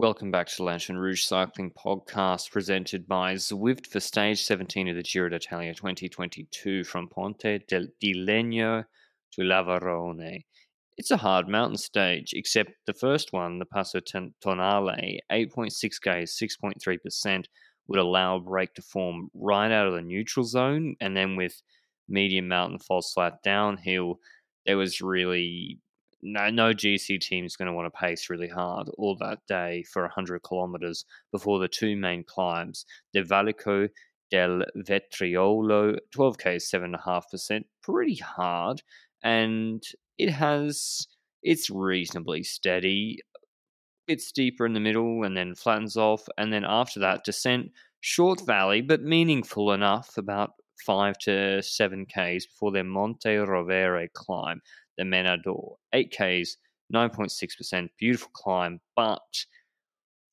Welcome back to the Lanterne Rouge Cycling Podcast, presented by Zwift for Stage 17 of the Giro d'Italia 2022 from Ponte del, di Legno to Lavarone. It's a hard mountain stage, except the first one, the Passo Tonale, 8.6k, 6.3%, would allow a break to form right out of the neutral zone, and then with medium mountain falls flat downhill, there was really no, no GC team is going to want to pace really hard all that day for 100 kilometers before the two main climbs, the Valico del Vetriolo, 12k 7.5%, pretty hard, and it has, it's reasonably steady. It's steeper in the middle and then flattens off, and then after that, descent, short valley, but meaningful enough, about 5 to 7 Ks before their Monte Rovere climb the Menador. 8Ks, 9.6%, beautiful climb, but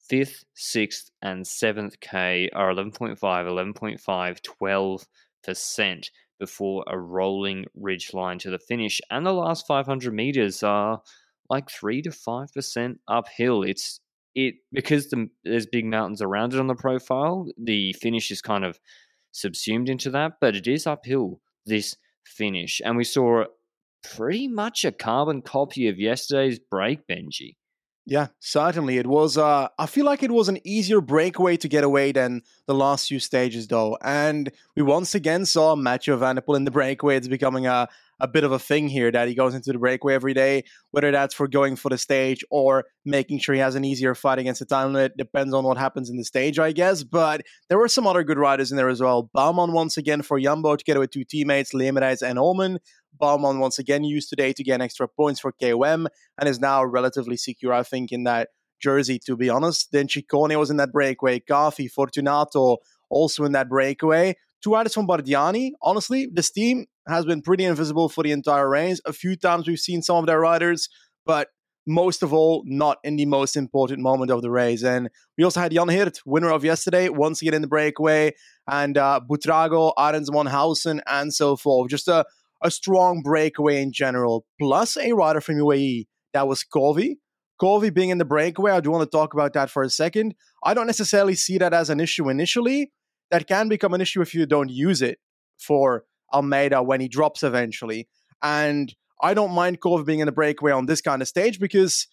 fifth, sixth, and seventh K are 11.5, 11.5, 12% before a rolling ridge line to the finish. And the last 500 meters are like 3 to 5% uphill. It's it because the, there's big mountains around it on the profile, the finish is kind of subsumed into that, but it is uphill this finish. And we saw pretty much a carbon copy of yesterday's break, Benji. Yeah, certainly. It was, uh, I feel like it was an easier breakaway to get away than the last few stages, though. And we once again saw Mathieu Van der Poel in the breakaway. It's becoming a, a bit of a thing here that he goes into the breakaway every day, whether that's for going for the stage or making sure he has an easier fight against the time limit. Depends on what happens in the stage, I guess. But there were some other good riders in there as well. Bouwman once again for Jumbo together with two teammates, Leemreize and Ullmann. Bouwman once again used today to get extra points for KOM and is now relatively secure, I think, in that jersey, to be honest. Then Ciccone was in that breakaway. Gavi, Fortunato also in that breakaway. Two riders from Bardiani. Honestly, this team has been pretty invisible for the entire race. A few times we've seen some of their riders, but most of all, not in the most important moment of the race. And we also had Jan Hirt, winner of yesterday, once again in the breakaway, and uh, Buitrago, Arens Monhausen, and so forth. Just a, a strong breakaway in general, plus a rider from UAE. That was Covi. Covi being in the breakaway, I do want to talk about that for a second. I don't necessarily see that as an issue initially. That can become an issue if you don't use it for Almeida when he drops eventually. And I don't mind Covi being in the breakaway on this kind of stage because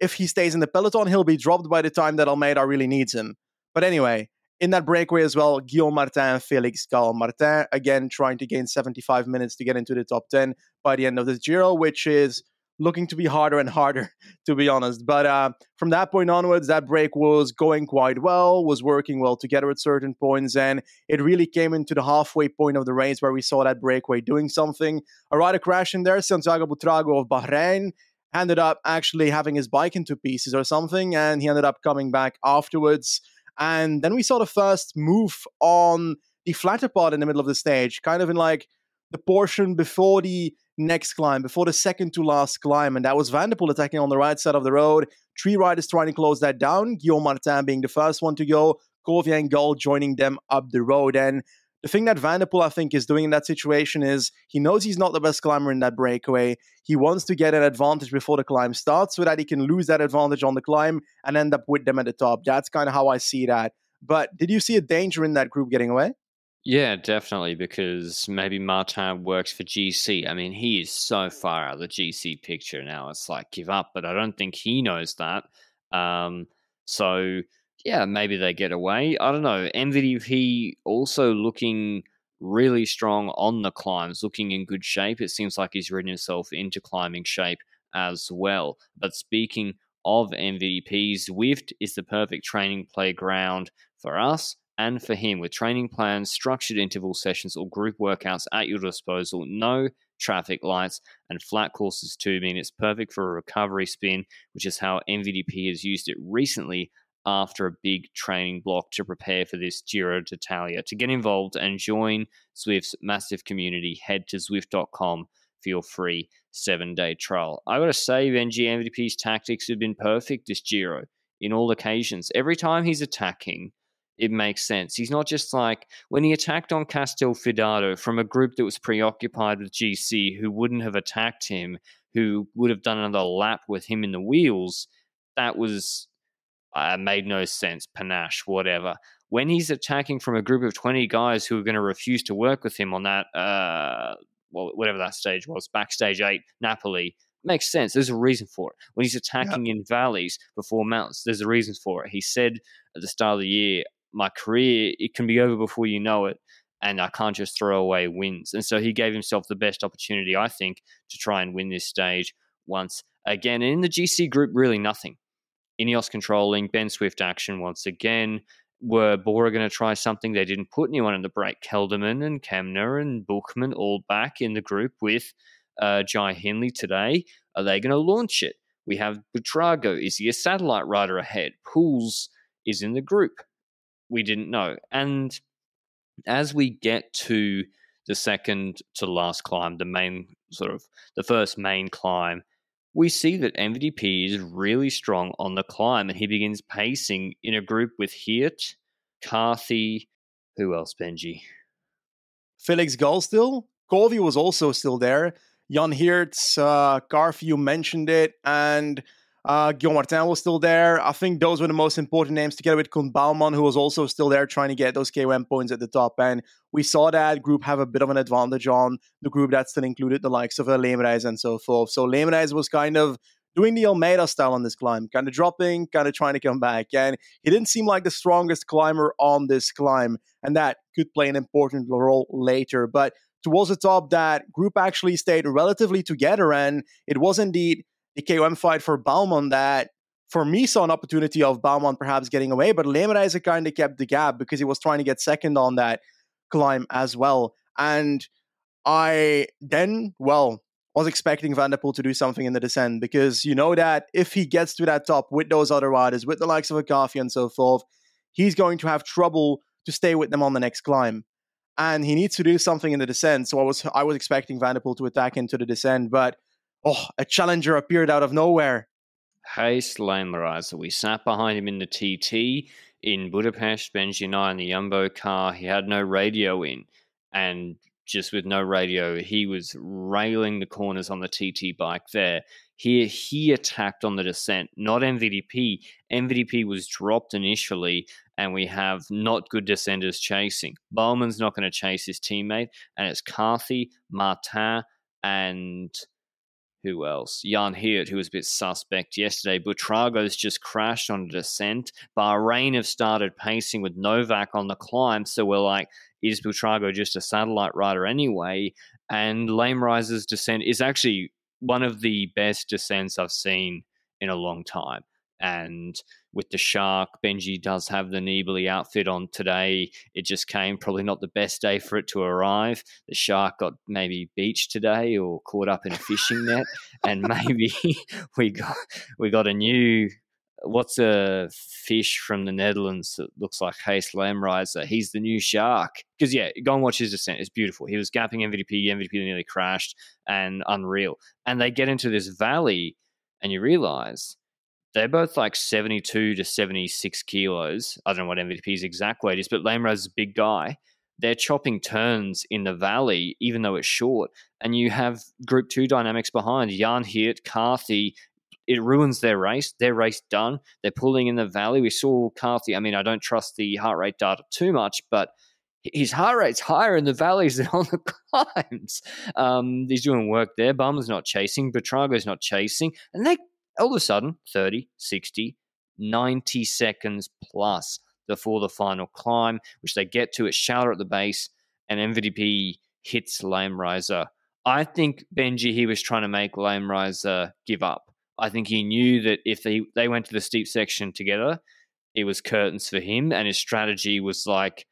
if he stays in the peloton, he'll be dropped by the time that Almeida really needs him. But anyway, in that breakaway as well, Guillaume Martin, Felix Gall Martin, again trying to gain 75 minutes to get into the top 10 by the end of this Giro, which is looking to be harder and harder, to be honest. But uh, from that point onwards, that break was going quite well, was working well together at certain points, and it really came into the halfway point of the race where we saw that breakaway doing something. A rider crashed in there, Santiago Buitrago of Bahrain, ended up actually having his bike into pieces or something, and he ended up coming back afterwards. And then we saw the first move on the flatter part in the middle of the stage, kind of in like the portion before the next climb, before the second to last climb. And that was Van der Poel attacking on the right side of the road. Three riders trying to close that down. Guillaume Martin being the first one to go. Covi and Gall joining them up the road. And the thing that Van der Poel, I think, is doing in that situation is he knows he's not the best climber in that breakaway. He wants to get an advantage before the climb starts so that he can lose that advantage on the climb and end up with them at the top. That's kind of how I see that. But did you see a danger in that group getting away? Yeah, definitely, because maybe Martin works for GC. I mean, he is so far out of the GC picture now. It's like give up, but I don't think he knows that. Um, so yeah, maybe they get away. I don't know. MVDP also looking really strong on the climbs, looking in good shape. It seems like he's ridden himself into climbing shape as well. But speaking of MVDPs, Zwift is the perfect training playground for us and for him with training plans, structured interval sessions, or group workouts at your disposal. No traffic lights, and flat courses too mean it's perfect for a recovery spin, which is how MVDP has used it recently after a big training block to prepare for this Giro d'Italia. To get involved and join Zwift's massive community, head to Zwift.com for your free seven day trial. I gotta say, Benji MVDP's tactics have been perfect this Giro in all occasions. Every time he's attacking, it makes sense. He's not just like when he attacked on Castelfidardo from a group that was preoccupied with GC who wouldn't have attacked him, who would have done another lap with him in the wheels. That was uh, made no sense. Panache, whatever. When he's attacking from a group of 20 guys who are going to refuse to work with him on that, uh, well, whatever that stage was, backstage eight, Napoli, makes sense. There's a reason for it. When he's attacking yep. in valleys before mountains, there's a reason for it. He said at the start of the year, my career, it can be over before you know it. And I can't just throw away wins. And so he gave himself the best opportunity, I think, to try and win this stage once again. And in the GC group, really nothing. Ineos controlling, Ben Swift action once again. Were Bora going to try something? They didn't put anyone in the break. Kelderman and Kämna and Buchmann all back in the group with uh, Jai Hindley today. Are they going to launch it? We have Buitrago. Is he a satellite rider ahead? Poels is in the group we didn't know. And as we get to the second to last climb, the main sort of the first main climb, we see that MVDP is really strong on the climb and he begins pacing in a group with Hirt, Carthy, who else, Benji? Felix Gall still. Covi was also still there. Jan Geerts, uh, Carthy, you mentioned it, and uh, Guillaume Martin was still there. I think those were the most important names, together with Koen Bouwman, who was also still there trying to get those KOM points at the top. And we saw that group have a bit of an advantage on the group that still included the likes of Leemreize and so forth. So Leemreize was kind of doing the Almeida style on this climb, kind of dropping, kind of trying to come back. And he didn't seem like the strongest climber on this climb, and that could play an important role later. But towards the top, that group actually stayed relatively together, and it was indeed the KOM fight for Bouwman that for me saw an opportunity of Bouwman perhaps getting away, but Leemreize kind of kept the gap because he was trying to get second on that climb as well. And I then, well, was expecting Van der Poel to do something in the descent because you know that if he gets to that top with those other riders, with the likes of Akafi and so forth, he's going to have trouble to stay with them on the next climb. And he needs to do something in the descent. So I was I was expecting Van der Poel to attack into the descent, but oh, a challenger appeared out of nowhere. Gijs Leemreize. We sat behind him in the TT in Budapest, Benji and I in the Yumbo car. He had no radio in, and just with no radio, he was railing the corners on the TT bike there. Here, he attacked on the descent, not MVDP. MVDP was dropped initially, and we have not good descenders chasing. Bouwman's not going to chase his teammate, and it's Carthy, Martin, and who else? Jan Hirt, who was a bit suspect yesterday. Buitrago's just crashed on a descent. Bahrain have started pacing with Novak on the climb. So we're like, is Buitrago just a satellite rider anyway? And Leemreize's descent is actually one of the best descents I've seen in a long time. And with the shark, Benji does have the Nibali outfit on today. It just came probably not the best day for it to arrive. The shark got maybe beached today or caught up in a fishing net, and maybe we got we got a new what's a fish from the Netherlands that looks like Gijs Leemreize? He's the new shark. Because, yeah, go and watch his descent. It's beautiful. He was gapping MVP. MVP nearly crashed and unreal. And they get into this valley, and you realize they're both like 72 to 76 kilos. I don't know what MVDP's exact weight is, but is a big guy. They're chopping turns in the valley, even though it's short. And you have Group 2 dynamics behind Jan Hirt, Carthy. It ruins their race. Their race done. They're pulling in the valley. We saw Carthy. I mean, I don't trust the heart rate data too much, but his heart rate's higher in the valleys than on the climbs. Um, he's doing work there. Bum's not chasing. Buitrago's not chasing. And they all of a sudden 30, 60, 90 seconds plus before the final climb, which they get to. It's shallow at the base, and MVDP hits Leemreize. I think Benji he was trying to make Leemreize give up. I think he knew that if they, they went to the steep section together, it was curtains for him, and his strategy was like,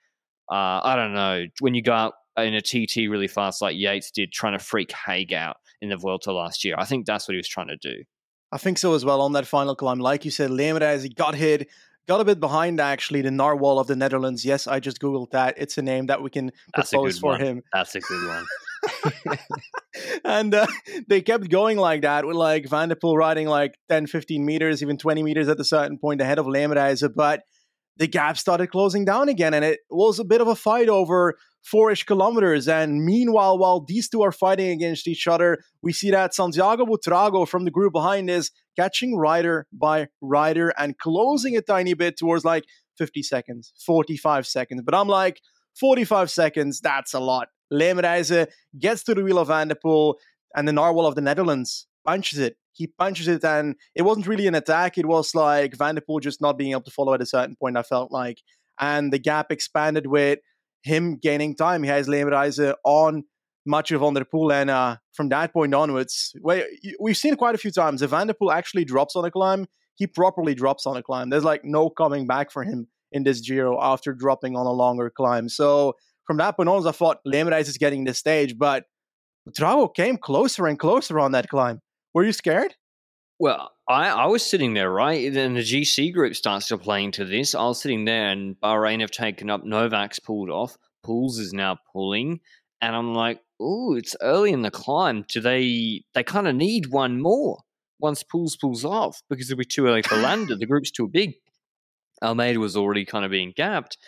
uh, I don't know, when you go out in a TT really fast like Yates did, trying to freak Haig out in the Vuelta last year. I think that's what he was trying to do. I think so as well on that final climb. Like you said, Leemreize, he got hit, got a bit behind actually the narwhal of the Netherlands. Yes, I just googled that. It's a name that we can That's propose for one. him. That's a good one. and uh, they kept going like that with like Van der Poel riding like 10, 15 meters, even 20 meters at a certain point ahead of Leemreize. But the gap started closing down again, and it was a bit of a fight over four-ish kilometers. And meanwhile, while these two are fighting against each other, we see that Santiago Buitrago from the group behind is catching rider by rider and closing a tiny bit towards like 50 seconds, 45 seconds. But I'm like, 45 seconds, that's a lot. Leemreize uh, gets to the wheel of Van der Poel, and the narwhal of the Netherlands punches it. He punches it, and it wasn't really an attack. It was like Van der Poel just not being able to follow at a certain point, I felt like. And the gap expanded with him gaining time. He has Leemreize on Mathieu van der Poel, and uh, from that point onwards, we've seen quite a few times. If Van actually drops on a climb, he properly drops on a climb. There's like no coming back for him in this Giro after dropping on a longer climb. So from that point on, I thought Leemreize is getting the stage, but Drago came closer and closer on that climb. Were you scared? Well, I, I was sitting there, right? Then the GC group starts to play into this. I was sitting there, and Bahrain have taken up. Novak's pulled off. Poels is now pulling, and I'm like, "Ooh, it's early in the climb. Do they? They kind of need one more once Poels pulls off because it'll be too early for Landa. the group's too big. Almeida was already kind of being gapped.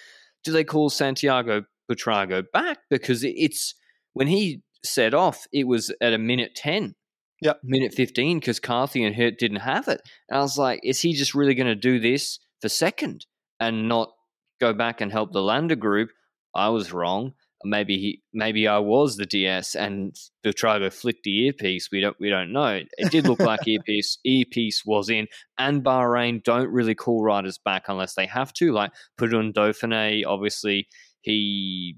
Do they call Santiago Buitrago back because it's when he set off, it was at a minute ten yeah, minute 15 because Carthy and Hirt didn't have it. And I was like, is he just really going to do this for second and not go back and help the Landa group? I was wrong. Maybe he, maybe I was the DS and the Buitrago flicked the earpiece. We don't, we don't know. It did look like earpiece, earpiece was in. And Bahrain don't really call riders back unless they have to. Like Padun Dauphiné, obviously he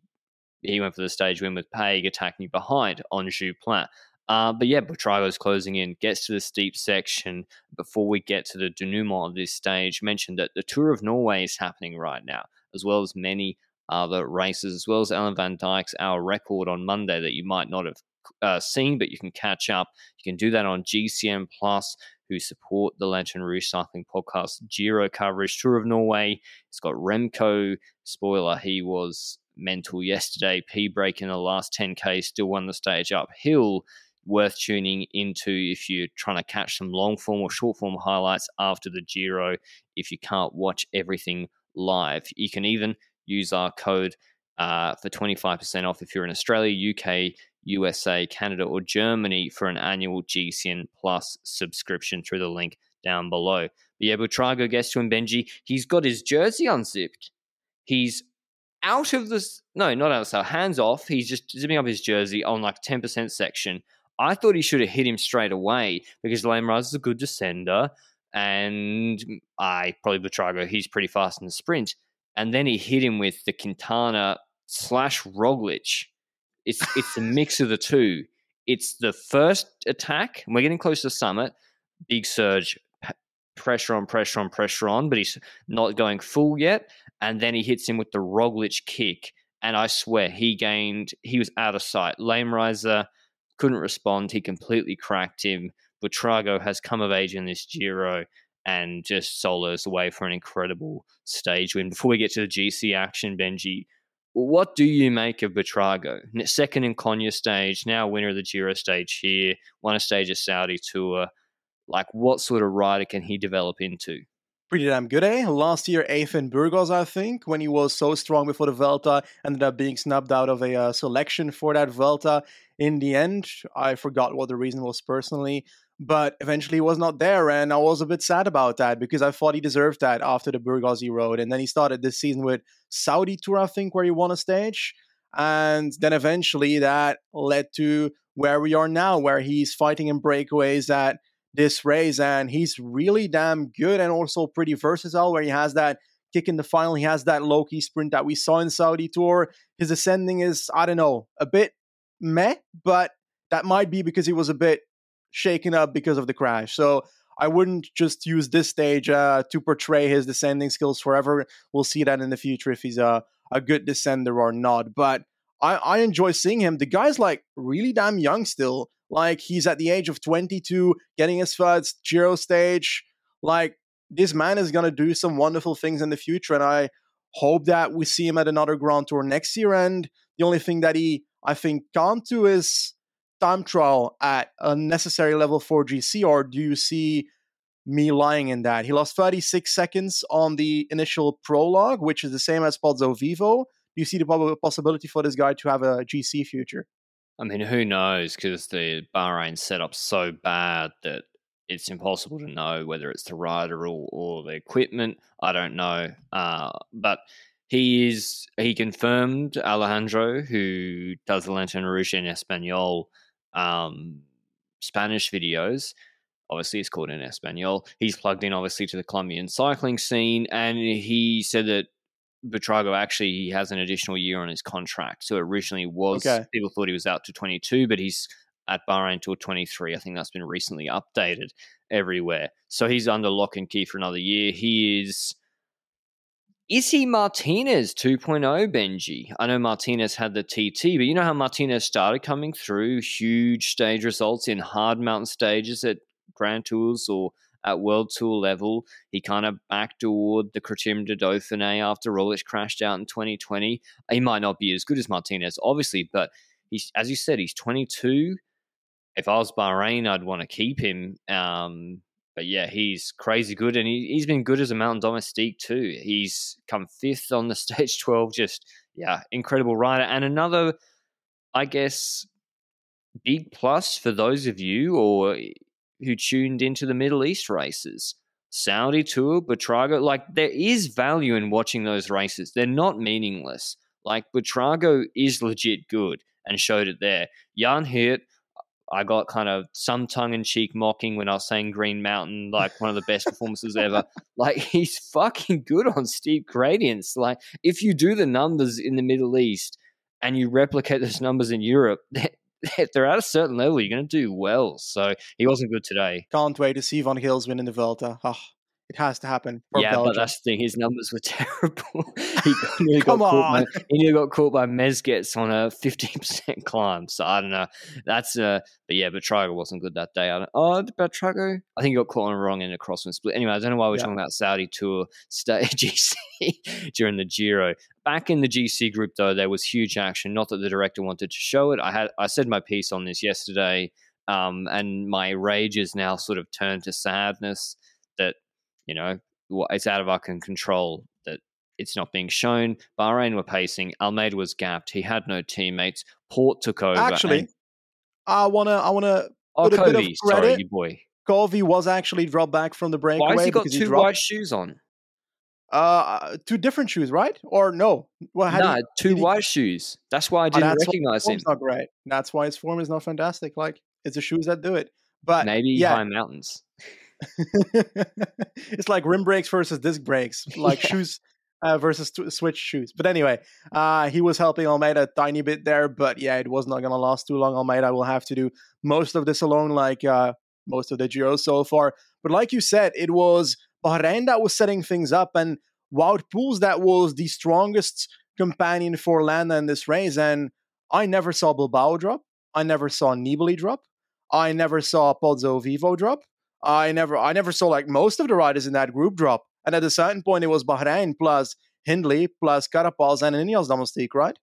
he went for the stage win with Paige attacking behind on Joux Plane. Uh, but yeah, Buitrago's closing in, gets to the steep section before we get to the denouement of this stage. Mentioned that the Tour of Norway is happening right now, as well as many other races, as well as Ellen Van Dijk's Hour Record on Monday that you might not have uh, seen, but you can catch up. You can do that on GCN Plus, who support the Rouge Cycling Podcast Giro coverage. Tour of Norway, it's got Remco. Spoiler, he was mental yesterday. P break in the last 10K, still won the stage uphill worth tuning into if you're trying to catch some long form or short form highlights after the Giro if you can't watch everything live. You can even use our code uh, for 25% off if you're in Australia, UK, USA, Canada, or Germany for an annual GCN Plus subscription through the link down below. But yeah, Buitrago gets to go guess to him, Benji. He's got his jersey unzipped. He's out of this, no, not outside, hands off. He's just zipping up his jersey on like 10% section. I thought he should have hit him straight away because Leemreize is a good descender, and I probably Buitrago, he's pretty fast in the sprint. And then he hit him with the Quintana slash Roglic. It's it's a mix of the two. It's the first attack, and we're getting close to summit. Big surge, p- pressure on, pressure on, pressure on, but he's not going full yet. And then he hits him with the Roglic kick, and I swear he gained. He was out of sight. Leemreize couldn't respond. He completely cracked him. Buitrago has come of age in this Giro and just solos away for an incredible stage win. Before we get to the GC action, Benji, what do you make of Buitrago? Second in Konya stage, now winner of the Giro stage here, won a stage of Saudi Tour. Like, what sort of rider can he develop into? Pretty damn good, eh? Last year, eighth in Burgos, I think, when he was so strong before the Vuelta, ended up being snubbed out of a uh, selection for that Vuelta. In the end, I forgot what the reason was personally, but eventually he was not there, and I was a bit sad about that because I thought he deserved that after the Burgos he rode, and then he started this season with Saudi Tour, I think, where he won a stage, and then eventually that led to where we are now, where he's fighting in breakaways at this race, and he's really damn good and also pretty versatile. Where he has that kick in the final, he has that low key sprint that we saw in Saudi Tour. His ascending is I don't know a bit meh, but that might be because he was a bit shaken up because of the crash. So I wouldn't just use this stage uh, to portray his descending skills forever. We'll see that in the future if he's a, a good descender or not. But I, I enjoy seeing him. The guy's like really damn young still. Like he's at the age of 22, getting his first Giro stage. Like this man is gonna do some wonderful things in the future, and I hope that we see him at another Grand Tour next year. And the only thing that he, I think, can't do is time trial at a necessary level for GC. Or do you see me lying in that? He lost 36 seconds on the initial prologue, which is the same as Pozzovivo. You see the possibility for this guy to have a GC future? I mean, who knows? Because the Bahrain setup's so bad that it's impossible to know whether it's the rider or, or the equipment. I don't know. Uh, but he is he confirmed Alejandro, who does the Lanterne Rouge in Espanol um, Spanish videos. Obviously, it's called in Espanol. He's plugged in, obviously, to the Colombian cycling scene, and he said that Buitrago actually he has an additional year on his contract. So originally was okay. people thought he was out to 22, but he's at Bahrain until 23. I think that's been recently updated everywhere. So he's under lock and key for another year. He is. Is he Martinez 2.0, Benji? I know Martinez had the TT, but you know how Martinez started coming through huge stage results in hard mountain stages at Grand Tours or at World Tour level. He kind of backdoored the Criterium de Dauphiné after Roglic crashed out in 2020. He might not be as good as Martinez, obviously, but he's as you said, he's 22 if I was Bahrain, I'd want to keep him. Um, but yeah, he's crazy good, and he, he's been good as a mountain domestique too. He's come fifth on the stage twelve. Just yeah, incredible rider, and another, I guess, big plus for those of you or who tuned into the Middle East races. Saudi Tour, Buitrago, like there is value in watching those races. They're not meaningless. Like Buitrago is legit good and showed it there. Jan Hirt I got kind of some tongue in cheek mocking when I was saying Green Mountain, like one of the best performances ever. Like he's fucking good on steep gradients. Like if you do the numbers in the Middle East and you replicate those numbers in Europe, if they're at a certain level, you're going to do well. So he wasn't good today. Can't wait to see Van Gils win in the Vuelta. Oh, it has to happen. Yeah, Belgium. but that's the thing. His numbers were terrible. he nearly Come got on. Caught by, he nearly got caught by Mezgec on a 15% climb. So I don't know. That's uh but yeah, Buitrago wasn't good that day. I don't oh about Trago? I think he got caught on the wrong end of crosswind split. Anyway, I don't know why we're yeah. talking about Saudi tour stage GC during the Giro. Back in the GC group though, there was huge action. Not that the director wanted to show it. I had I said my piece on this yesterday. Um, and my rage is now sort of turned to sadness that you know, it's out of our control that it's not being shown. Bahrain were pacing. Almeida was gapped. He had no teammates. Porte took over. Actually, and... I wanna, I wanna oh, put a bit of credit. Sorry, boy. Covi was actually dropped back from the breakaway. Why has he got two he white shoes on? Uh, two different shoes, right? Or no? Well, no, he, two white he... shoes. That's why I didn't oh, recognize him. Not great. That's why his form is not fantastic. Like it's the shoes that do it. But maybe yeah. high mountains. it's like rim brakes versus disc brakes, like yeah. shoes uh, versus t- switch shoes. But anyway, uh, he was helping Almeida a tiny bit there, but yeah, it was not going to last too long. Almeida will have to do most of this alone, like uh, most of the Giro so far. But like you said, it was Bahrain that was setting things up, and Wout Poels that was the strongest companion for Landa in this race. And I never saw Bilbao drop. I never saw Nibali drop. I never saw Pozzovivo drop. I never I never saw like most of the riders in that group drop. And at a certain point, it was Bahrain plus Hindley plus Carapaz and Ineos Domestique, right?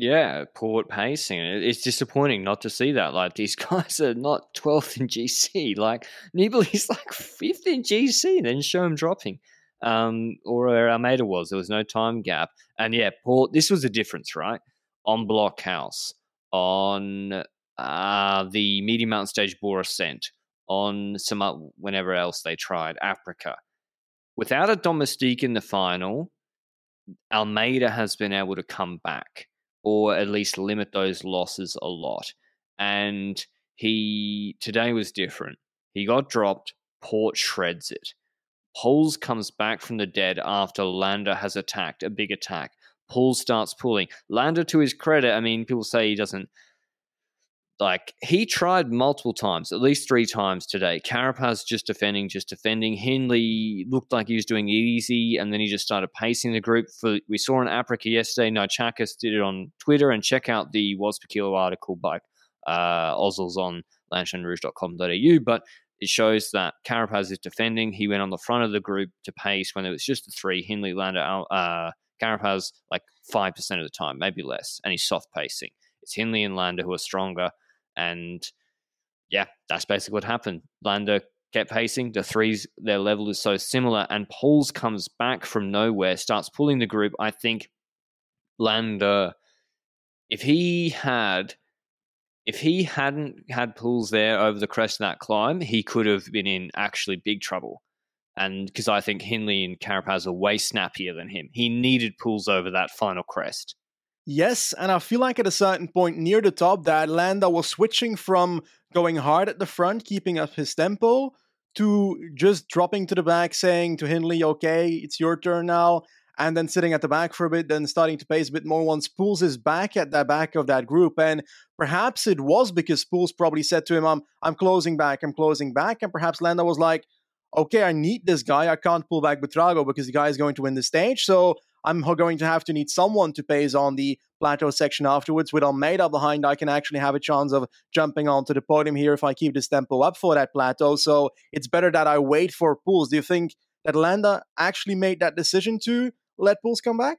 Yeah, Porte pacing. It's disappointing not to see that. Like these guys are not 12th in GC. Like Nibali's like 5th in GC. Then show him dropping. Um, or where Almeida was, there was no time gap. And yeah, Porte. This was a difference, right? On Blockhouse, on uh, the medium mountain stage Boar Ascent, on some whenever else they tried Aprica. Without a domestique in the final, Almeida has been able to come back or at least limit those losses a lot. And he today was different. He got dropped, Porte shreds it. Poels comes back from the dead after Landa has attacked a big attack. Poels starts pulling. Landa, to his credit, I mean, people say he doesn't like he tried multiple times, at least three times today. Carapaz just defending, just defending. Hindley looked like he was doing it easy, and then he just started pacing the group. For we saw an Aprica yesterday. Nitchakis did it on Twitter, and check out the Watts per Kilo article by uh, Ozils on lanternerouge.com.au. But it shows that Carapaz is defending. He went on the front of the group to pace when it was just the three Hindley, Landa, uh, Carapaz, like five percent of the time, maybe less, and he's soft pacing. It's Hindley and Landa who are stronger and yeah, that's basically what happened. Landa kept pacing. The threes, their level is so similar. And Poels comes back from nowhere, starts pulling the group. I think Landa, if he had. If he hadn't had Poels there over the crest of that climb, he could have been in actually big trouble. And because I think Hindley and Carapaz are way snappier than him, he needed Poels over that final crest. Yes, and I feel like at a certain point near the top that Landa was switching from going hard at the front, keeping up his tempo, to just dropping to the back, saying to Hindley, okay, it's your turn now, and then sitting at the back for a bit, then starting to pace a bit more once Poels is back at the back of that group. And perhaps it was because Poels probably said to him, I'm, I'm closing back, I'm closing back. And perhaps Landa was like, okay, I need this guy. I can't pull back Buitrago because the guy is going to win the stage. So I'm going to have to need someone to pace on the plateau section afterwards. With Almeida behind, I can actually have a chance of jumping onto the podium here if I keep this tempo up for that plateau. So it's better that I wait for Poels. Do you think that Landa actually made that decision to let Poels come back?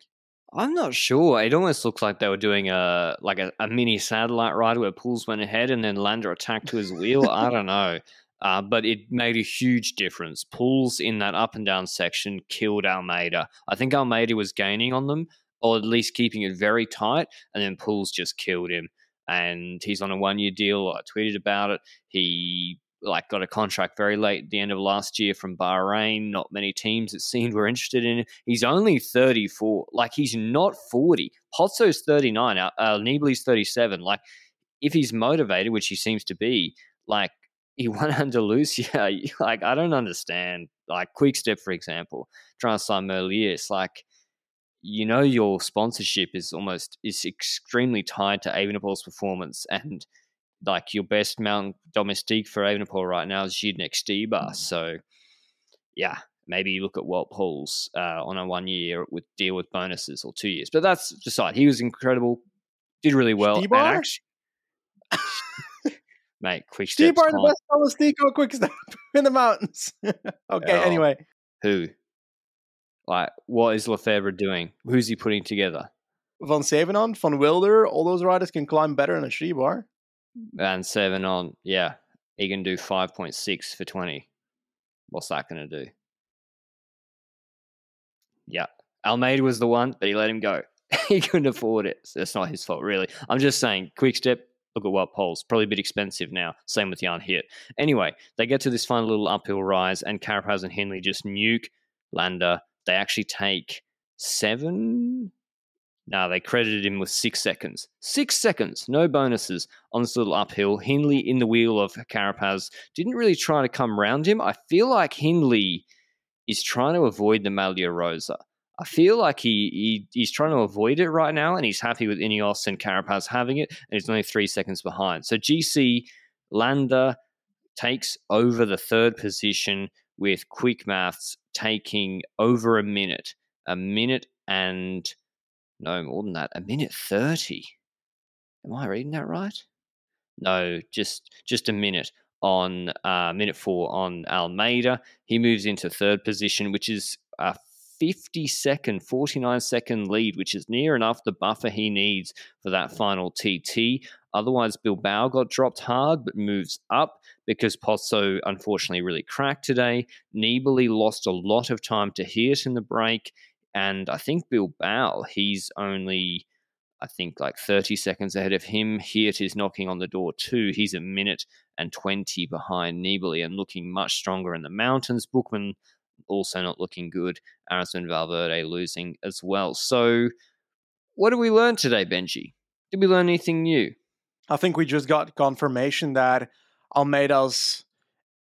I'm not sure. It almost looks like they were doing a like a, a mini satellite ride where Poels went ahead and then Landa attacked to his wheel. I don't know. Uh, but it made a huge difference. Poels in that up and down section killed Almeida. I think Almeida was gaining on them, or at least keeping it very tight, and then Poels just killed him. And he's on a one year deal. I tweeted about it. He like got a contract very late at the end of last year from Bahrain. Not many teams it seemed were interested in him. He's only 34. Like he's not 40. Pozzo's 39. Uh, Nibali's 37. Like if he's motivated, which he seems to be, like he won Andalusia. Like, I don't understand. Like, Quickstep, for example, trying to sign Merlier. like, you know, your sponsorship is almost is extremely tied to Evenepoel's performance, and like your best mountain domestique for Evenepoel right now is Zhirkov Stybar. So, yeah, maybe you look at Wout Poels uh, on a one year with deal with bonuses or two years. But that's decide. He was incredible, did really well. Actually, mate. Quick step. Stybar the best Domestico quick step in the mountains. okay, oh, anyway. Who? Like, what is Lefevere doing? Who's he putting together? Vansevenant, Van Wilder, all those riders can climb better than a Stybar. And Zevenand, yeah, he can do 5.6 for 20. What's that going to do? Yeah. Almeida was the one, but he let him go. he couldn't afford it. So it's not his fault, really. I'm just saying, quick step, look at Wout Poels. Probably a bit expensive now. Same with Jan Hirt. Anyway, they get to this final little uphill rise, and Carapaz and Hindley just nuke Landa. They actually take seven. No, they credited him with six seconds. Six seconds, no bonuses on this little uphill. Hindley in the wheel of Carapaz didn't really try to come round him. I feel like Hindley is trying to avoid the Maglia Rosa. I feel like he, he he's trying to avoid it right now, and he's happy with Ineos and Carapaz having it, and he's only three seconds behind. So GC Landa takes over the third position with quick maths taking over a minute, a minute and no more than that, a minute thirty. Am I reading that right? No, just just a minute on uh, minute four on Almeida. He moves into third position, which is a 50 second, 49 second lead, which is near enough the buffer he needs for that final TT. Otherwise, Bilbao got dropped hard but moves up because Pozzo unfortunately really cracked today. Nibali lost a lot of time to Hirt in the break. And I think Bilbao, he's only, I think, like 30 seconds ahead of him. Hirt is knocking on the door too. He's a minute and 20 behind Nibali and looking much stronger in the mountains. Buchmann also not looking good. Arison Valverde losing as well. So, what did we learn today, Benji? Did we learn anything new? I think we just got confirmation that Almeida's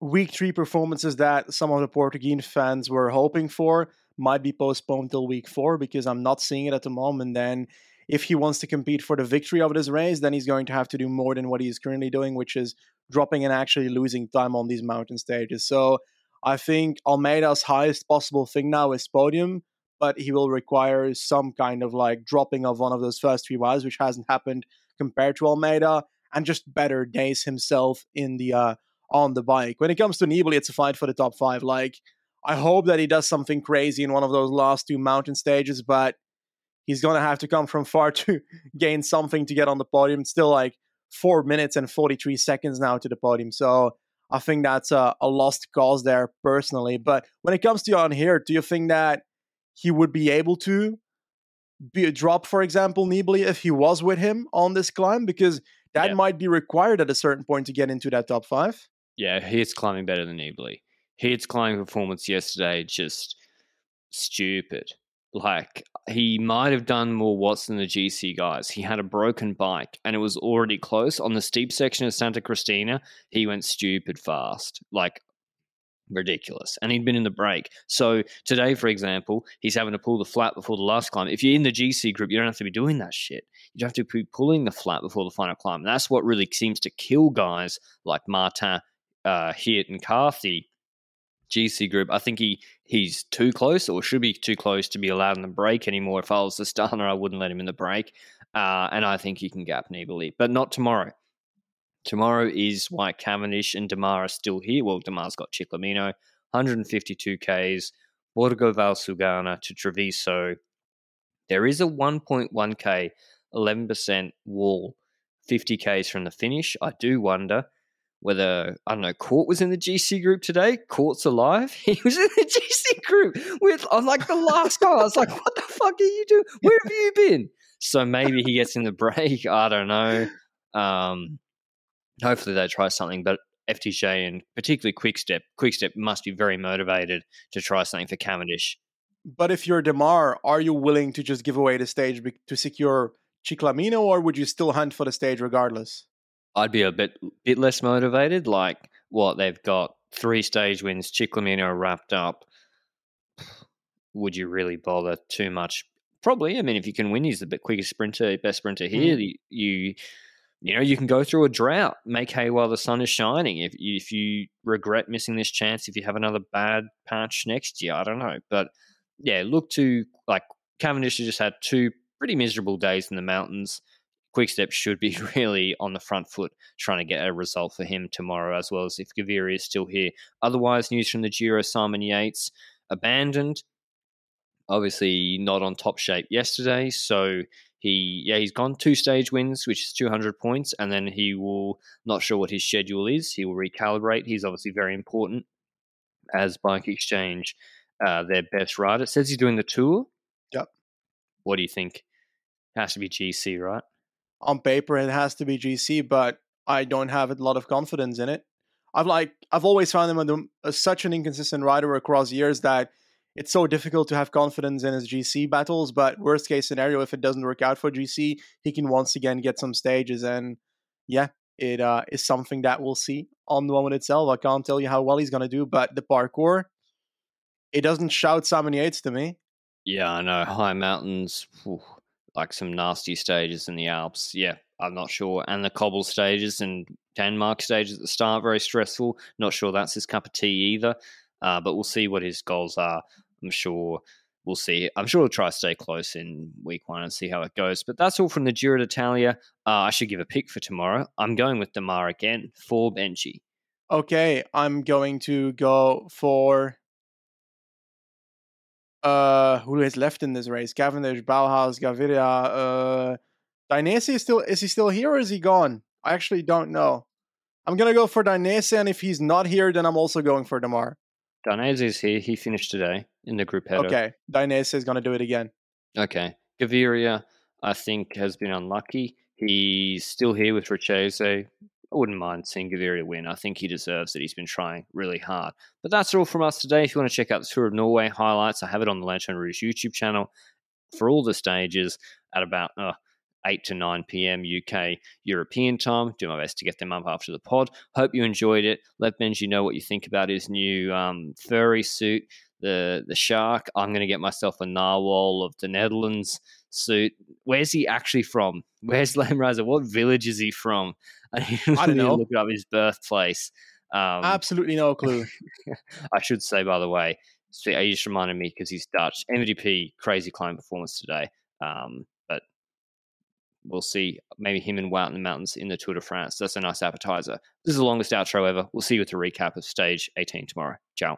week three performances that some of the Portuguese fans were hoping for might be postponed till week four because I'm not seeing it at the moment. Then, if he wants to compete for the victory of this race, then he's going to have to do more than what he's currently doing, which is dropping and actually losing time on these mountain stages. So I think Almeida's highest possible thing now is podium, but he will require some kind of like dropping of one of those first three miles, which hasn't happened compared to Almeida, and just better days himself in the uh, on the bike. When it comes to Nibali, it's a fight for the top five. Like I hope that he does something crazy in one of those last two mountain stages, but he's gonna have to come from far to gain something to get on the podium. It's still like four minutes and 43 seconds now to the podium. So I think that's a, a lost cause there personally. But when it comes to Jan Hirt, do you think that he would be able to be a drop, for example, Nibali if he was with him on this climb? Because that yeah. might be required at a certain point to get into that top five. Yeah, he's climbing better than Nibali. He's climbing performance yesterday just stupid. Like he might have done more watts than the GC guys. He had a broken bike and it was already close. On the steep section of Santa Cristina, he went stupid fast. Like ridiculous. And he'd been in the break. So today, for example, he's having to pull the flat before the last climb. If you're in the GC group, you don't have to be doing that shit. You have to be pulling the flat before the final climb. And that's what really seems to kill guys like Martin, uh, Hirt, and Carthy GC group. I think he he's too close or should be too close to be allowed in the break anymore. If I was the starter, I wouldn't let him in the break. Uh, and I think he can gap Nibali, but not tomorrow. Tomorrow is why Cavendish and Démare are still here. Well, Démare's got Ciclamino, 152 Ks, Borgo Valsugana to Treviso. There is a 1.1K, 11% wall, 50 Ks from the finish. I do wonder whether I don't know Court was in the GC group today. Court's alive. He was in the GC group with I'm like the last guy. I was like, what the fuck are you doing? Where have you been? So maybe he gets in the break. I don't know. Um, hopefully they try something, but FDJ and particularly Quickstep, Quickstep must be very motivated to try something for Cavendish. But if you're Démare, are you willing to just give away the stage to secure Ciclamino, or would you still hunt for the stage regardless? I'd be a bit bit less motivated. Like what they've got three stage wins, Ciclamino wrapped up. Would you really bother too much? Probably. I mean, if you can win, he's the quickest sprinter, best sprinter here. Mm. You, you know, you can go through a drought, make hay while the sun is shining. If if you regret missing this chance, if you have another bad patch next year, I don't know. But yeah, look to like Cavendish has just had two pretty miserable days in the mountains. Quickstep should be really on the front foot trying to get a result for him tomorrow, as well as if Gaviria is still here. Otherwise, news from the Giro Simon Yates abandoned. Obviously, not on top shape yesterday. So he, yeah, he's gone two stage wins, which is 200 points, and then he will, not sure what his schedule is. He will recalibrate. He's obviously very important as Bike Exchange, uh, their best rider. It says he's doing the tour. Yep. What do you think? Has to be GC, right? On paper it has to be GC, but I don't have a lot of confidence in it. I've like I've always found him a, a, such an inconsistent rider across years that it's so difficult to have confidence in his GC battles. But worst case scenario, if it doesn't work out for GC, he can once again get some stages, and yeah, it uh, is something that we'll see on the moment itself. I can't tell you how well he's gonna do, but the parcours, it doesn't shout Simon Yates to me. Yeah, I know high mountains. Whew like some nasty stages in the Alps. Yeah, I'm not sure. And the cobble stages and Denmark stages at the start, very stressful. Not sure that's his cup of tea either. Uh, but we'll see what his goals are. I'm sure we'll see. I'm sure he'll try to stay close in week one and see how it goes. But that's all from the Giro d'Italia. Uh, I should give a pick for tomorrow. I'm going with Démare again for Benji. Okay, I'm going to go for uh, who is left in this race? Cavendish, Bauhaus, Gaviria. Uh, Dainese is still is he still here or is he gone? I actually don't know. I'm gonna go for Dainese, and if he's not here, then I'm also going for Démare. Dainese is here. He finished today in the group header. Okay, Dainese is gonna do it again. Okay, Gaviria, I think has been unlucky. He's still here with Richeze. I wouldn't mind seeing Gaviria win. I think he deserves it. He's been trying really hard. But that's all from us today. If you want to check out the Tour of Norway highlights, I have it on the Lanterne Rouge YouTube channel for all the stages at about uh, 8 to 9 p.m. UK European time. Do my best to get them up after the pod. Hope you enjoyed it. Let Benji know what you think about his new um, furry suit, the the shark. I'm going to get myself a narwhal of the Netherlands suit. Where's he actually from? Where's Leemreize? What village is he from? I, I don't know. Look up his birthplace. Um, Absolutely no clue. I should say, by the way, so you just reminded me because he's Dutch. MVP, crazy climb performance today. Um, but we'll see. Maybe him and Wout in the mountains in the Tour de France. That's a nice appetizer. This is the longest outro ever. We'll see you with a recap of stage 18 tomorrow. Ciao.